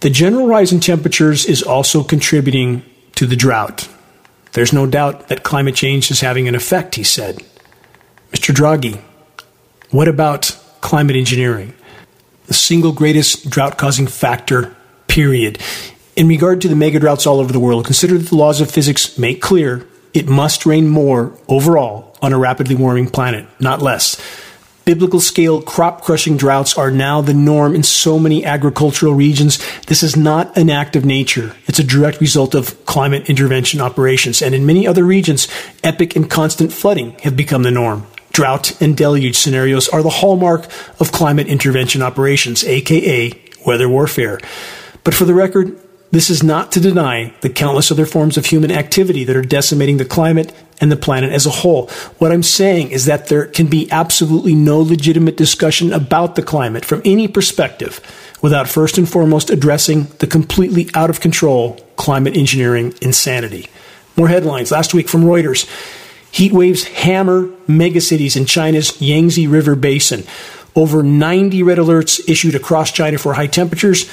the general rise in temperatures is also contributing to the drought. There's no doubt that climate change is having an effect, he said. Mr. Draghi, what about climate engineering? The single greatest drought causing factor, period. In regard to the mega droughts all over the world, consider that the laws of physics make clear it must rain more overall on a rapidly warming planet, not less. Biblical scale crop crushing droughts are now the norm in so many agricultural regions. This is not an act of nature. It's a direct result of climate intervention operations. And in many other regions, epic and constant flooding have become the norm. Drought and deluge scenarios are the hallmark of climate intervention operations, aka weather warfare. But for the record, this is not to deny the countless other forms of human activity that are decimating the climate and the planet as a whole. What I'm saying is that there can be absolutely no legitimate discussion about the climate from any perspective without first and foremost addressing the completely out of control climate engineering insanity. More headlines last week from Reuters. Heat waves hammer megacities in China's Yangtze River Basin. Over 90 red alerts issued across China for high temperatures,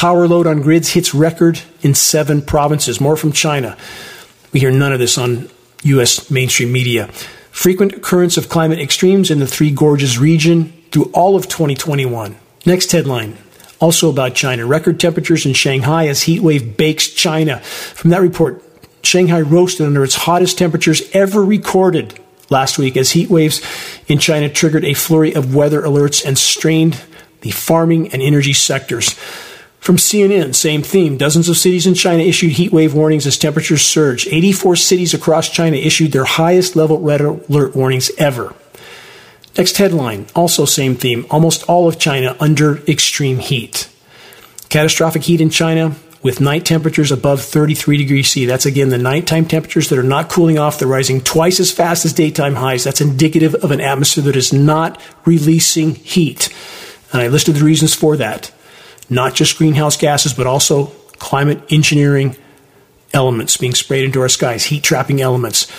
Power load on grids hits record in seven provinces, more from China. We hear none of this on U.S. mainstream media. Frequent occurrence of climate extremes in the Three Gorges region through all of 2021. Next headline, also about China. Record temperatures in Shanghai as heat wave bakes China. From that report, Shanghai roasted under its hottest temperatures ever recorded last week as heat waves in China triggered a flurry of weather alerts and strained the farming and energy sectors. From CNN, same theme. Dozens of cities in China issued heat wave warnings as temperatures surged. 84 cities across China issued their highest level red alert warnings ever. Next headline, also same theme. Almost all of China under extreme heat. Catastrophic heat in China with night temperatures above 33 degrees C. That's again the nighttime temperatures that are not cooling off. They're rising twice as fast as daytime highs. That's indicative of an atmosphere that is not releasing heat. And I listed the reasons for that not just greenhouse gases, but also climate engineering elements being sprayed into our skies, heat trapping elements.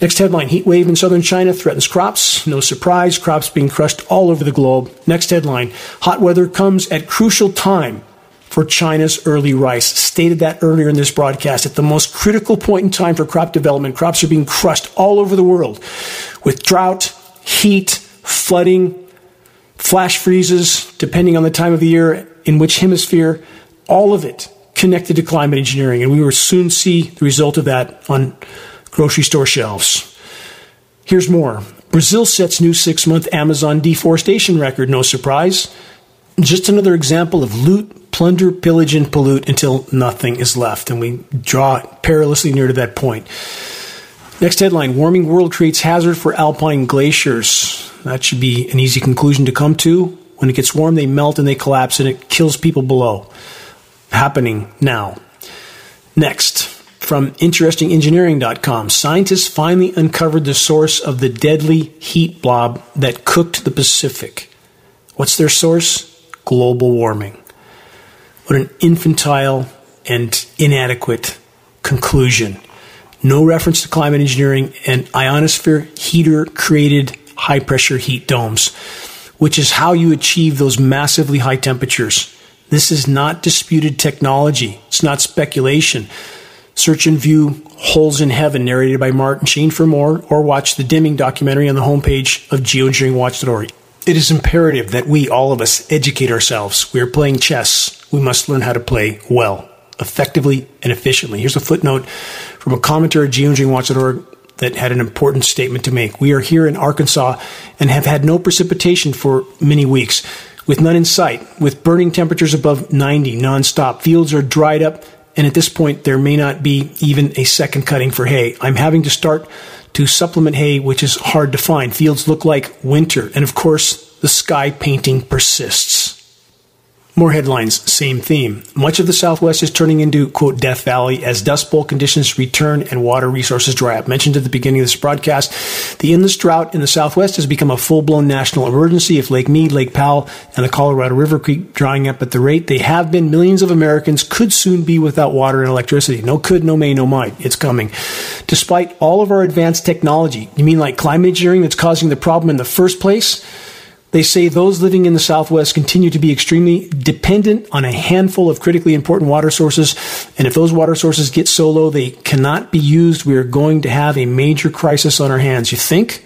Next headline Heat wave in southern China threatens crops. No surprise, crops being crushed all over the globe. Next headline Hot weather comes at crucial time for China's early rice. Stated that earlier in this broadcast. At the most critical point in time for crop development, crops are being crushed all over the world with drought, heat, flooding, flash freezes, depending on the time of the year, in which hemisphere, all of it connected to climate engineering. And we will soon see the result of that on grocery store shelves. Here's more. Brazil sets new six month Amazon deforestation record, no surprise. Just another example of loot, plunder, pillage, and pollute until nothing is left. And we draw perilously near to that point. Next headline Warming world creates hazard for alpine glaciers. That should be an easy conclusion to come to. When it gets warm, they melt and they collapse, and it kills people below. Happening now. Next, from interestingengineering.com, scientists finally uncovered the source of the deadly heat blob that cooked the Pacific. What's their source? Global warming. What an infantile and inadequate conclusion. No reference to climate engineering and ionosphere heater created high pressure heat domes, which is how you achieve those massively high temperatures. This is not disputed technology. It's not speculation. Search and view Holes in Heaven, narrated by Martin Sheen for more, or watch the dimming documentary on the homepage of geoengineeringwatch.org. It is imperative that we, all of us, educate ourselves. We are playing chess. We must learn how to play well, effectively, and efficiently. Here's a footnote from a commentary at geoengineeringwatch.org that had an important statement to make. We are here in Arkansas and have had no precipitation for many weeks, with none in sight, with burning temperatures above 90 nonstop. Fields are dried up, and at this point, there may not be even a second cutting for hay. I'm having to start to supplement hay, which is hard to find. Fields look like winter, and of course, the sky painting persists. More headlines, same theme. Much of the Southwest is turning into, quote, Death Valley as Dust Bowl conditions return and water resources dry up. Mentioned at the beginning of this broadcast, the endless drought in the Southwest has become a full blown national emergency. If Lake Mead, Lake Powell, and the Colorado River keep drying up at the rate they have been, millions of Americans could soon be without water and electricity. No could, no may, no might. It's coming. Despite all of our advanced technology, you mean like climate engineering that's causing the problem in the first place? They say those living in the Southwest continue to be extremely dependent on a handful of critically important water sources. And if those water sources get so low they cannot be used, we are going to have a major crisis on our hands. You think?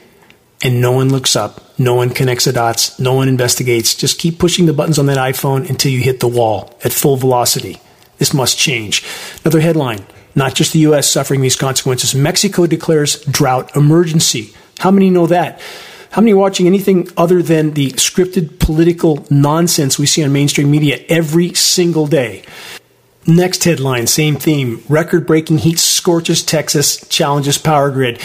And no one looks up. No one connects the dots. No one investigates. Just keep pushing the buttons on that iPhone until you hit the wall at full velocity. This must change. Another headline. Not just the U.S. suffering these consequences. Mexico declares drought emergency. How many know that? How many are watching anything other than the scripted political nonsense we see on mainstream media every single day? Next headline, same theme. Record breaking heat scorches Texas, challenges power grid.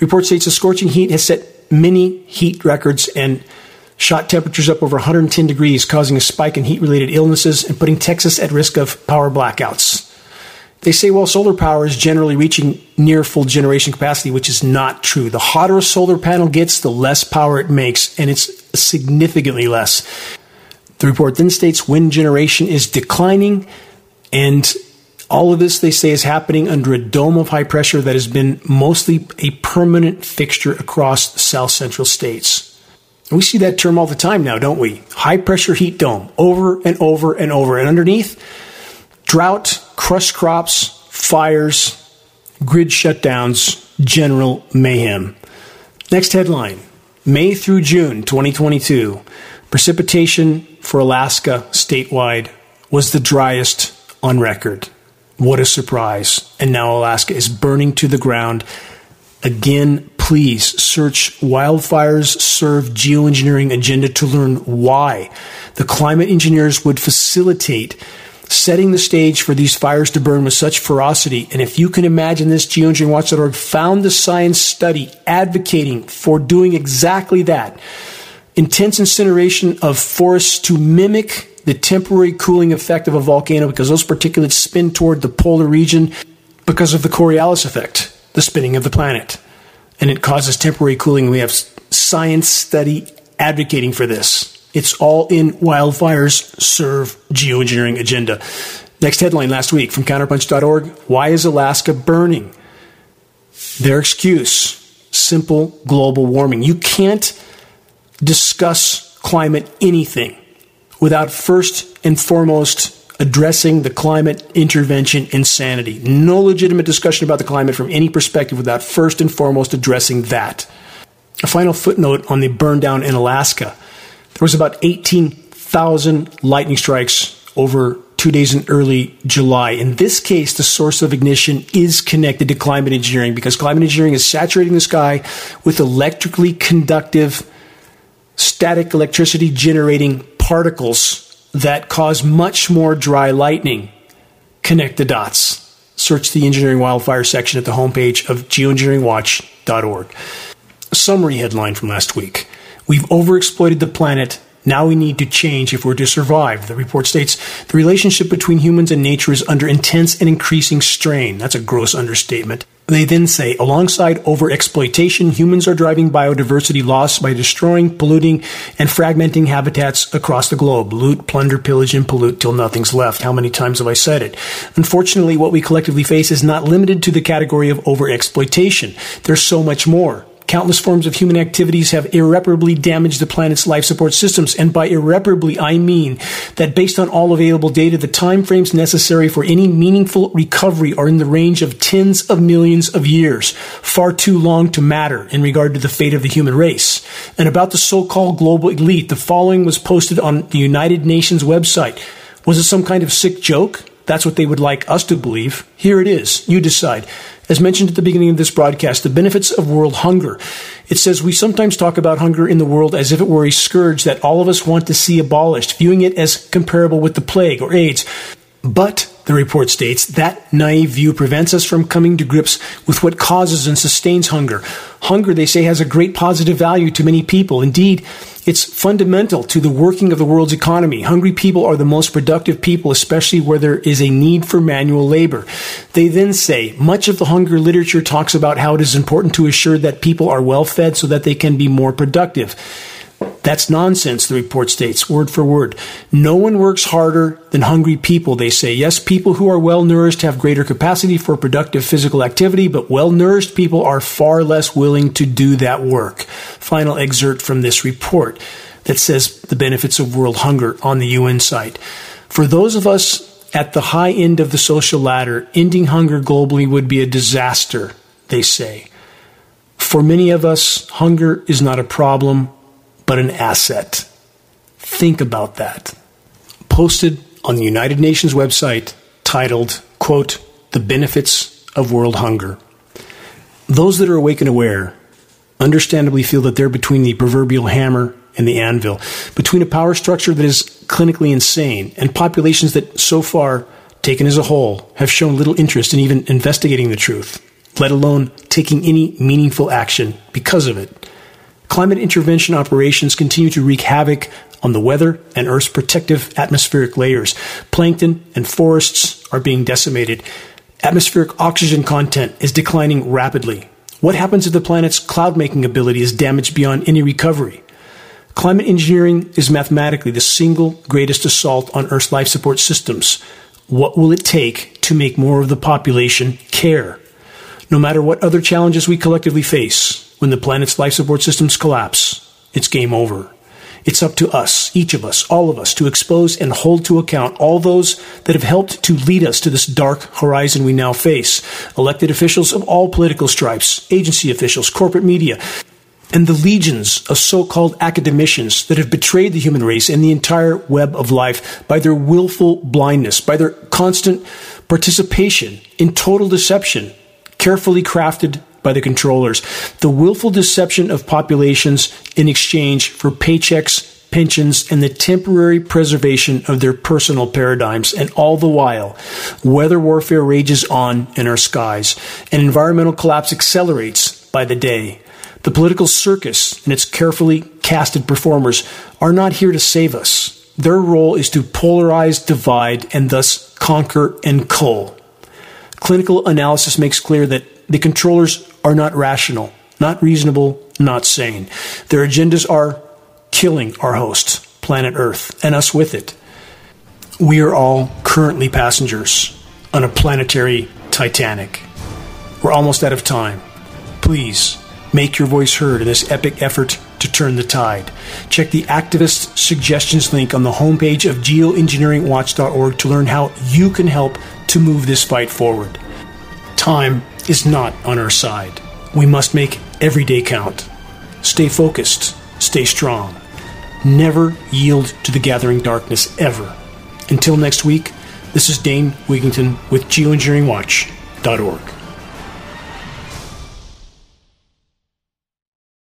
Report states the scorching heat has set many heat records and shot temperatures up over 110 degrees, causing a spike in heat related illnesses and putting Texas at risk of power blackouts. They say, well, solar power is generally reaching near full generation capacity, which is not true. The hotter a solar panel gets, the less power it makes, and it's significantly less. The report then states wind generation is declining, and all of this, they say, is happening under a dome of high pressure that has been mostly a permanent fixture across south central states. And we see that term all the time now, don't we? High pressure heat dome, over and over and over. And underneath, drought, crushed crops, fires, grid shutdowns, general mayhem. Next headline May through June 2022, precipitation for Alaska statewide was the driest on record. What a surprise. And now Alaska is burning to the ground. Again, please search Wildfires Serve Geoengineering Agenda to learn why the climate engineers would facilitate setting the stage for these fires to burn with such ferocity. And if you can imagine this, geoengineeringwatch.org found the science study advocating for doing exactly that. Intense incineration of forests to mimic the temporary cooling effect of a volcano because those particulates spin toward the polar region because of the Coriolis effect, the spinning of the planet. And it causes temporary cooling. We have science study advocating for this. It's all in Wildfires Serve Geoengineering Agenda. Next headline last week from counterpunch.org Why is Alaska burning? Their excuse simple global warming. You can't discuss climate anything without first and foremost addressing the climate intervention insanity. No legitimate discussion about the climate from any perspective without first and foremost addressing that. A final footnote on the burn down in Alaska. There was about 18,000 lightning strikes over two days in early July. In this case, the source of ignition is connected to climate engineering because climate engineering is saturating the sky with electrically conductive, static electricity generating particles that cause much more dry lightning. Connect the dots. Search the engineering wildfire section at the homepage of geoengineeringwatch.org. Summary headline from last week. We've overexploited the planet. Now we need to change if we're to survive. The report states the relationship between humans and nature is under intense and increasing strain. That's a gross understatement. They then say, alongside overexploitation, humans are driving biodiversity loss by destroying, polluting, and fragmenting habitats across the globe. Loot, plunder, pillage, and pollute till nothing's left. How many times have I said it? Unfortunately, what we collectively face is not limited to the category of overexploitation. There's so much more. Countless forms of human activities have irreparably damaged the planet's life support systems. And by irreparably, I mean that based on all available data, the time frames necessary for any meaningful recovery are in the range of tens of millions of years, far too long to matter in regard to the fate of the human race. And about the so-called global elite, the following was posted on the United Nations website. Was it some kind of sick joke? That's what they would like us to believe. Here it is. You decide. As mentioned at the beginning of this broadcast, the benefits of world hunger. It says we sometimes talk about hunger in the world as if it were a scourge that all of us want to see abolished, viewing it as comparable with the plague or AIDS. But, the report states, that naive view prevents us from coming to grips with what causes and sustains hunger. Hunger, they say, has a great positive value to many people. Indeed, it's fundamental to the working of the world's economy. Hungry people are the most productive people, especially where there is a need for manual labor. They then say much of the hunger literature talks about how it is important to assure that people are well fed so that they can be more productive. That's nonsense, the report states, word for word. No one works harder than hungry people, they say. Yes, people who are well nourished have greater capacity for productive physical activity, but well nourished people are far less willing to do that work. Final excerpt from this report that says the benefits of world hunger on the UN site. For those of us at the high end of the social ladder, ending hunger globally would be a disaster, they say. For many of us, hunger is not a problem but an asset. Think about that. Posted on the United Nations website titled, quote, The Benefits of World Hunger. Those that are awake and aware understandably feel that they're between the proverbial hammer and the anvil, between a power structure that is clinically insane and populations that so far, taken as a whole, have shown little interest in even investigating the truth, let alone taking any meaningful action because of it. Climate intervention operations continue to wreak havoc on the weather and Earth's protective atmospheric layers. Plankton and forests are being decimated. Atmospheric oxygen content is declining rapidly. What happens if the planet's cloud making ability is damaged beyond any recovery? Climate engineering is mathematically the single greatest assault on Earth's life support systems. What will it take to make more of the population care? No matter what other challenges we collectively face, when the planet's life support systems collapse, it's game over. It's up to us, each of us, all of us, to expose and hold to account all those that have helped to lead us to this dark horizon we now face. Elected officials of all political stripes, agency officials, corporate media, and the legions of so-called academicians that have betrayed the human race and the entire web of life by their willful blindness, by their constant participation in total deception, carefully crafted by the controllers. The willful deception of populations in exchange for paychecks, pensions, and the temporary preservation of their personal paradigms. And all the while, weather warfare rages on in our skies, and environmental collapse accelerates by the day. The political circus and its carefully casted performers are not here to save us. Their role is to polarize, divide, and thus conquer and cull. Clinical analysis makes clear that the controllers are not rational, not reasonable, not sane. Their agendas are killing our host, planet Earth, and us with it. We are all currently passengers on a planetary Titanic. We're almost out of time. Please make your voice heard in this epic effort to turn the tide. Check the activist suggestions link on the homepage of geoengineeringwatch.org to learn how you can help to move this fight forward. Time is not on our side. We must make every day count. Stay focused, stay strong. Never yield to the gathering darkness ever. Until next week, This is Dane Wigington with geoengineeringwatch.org.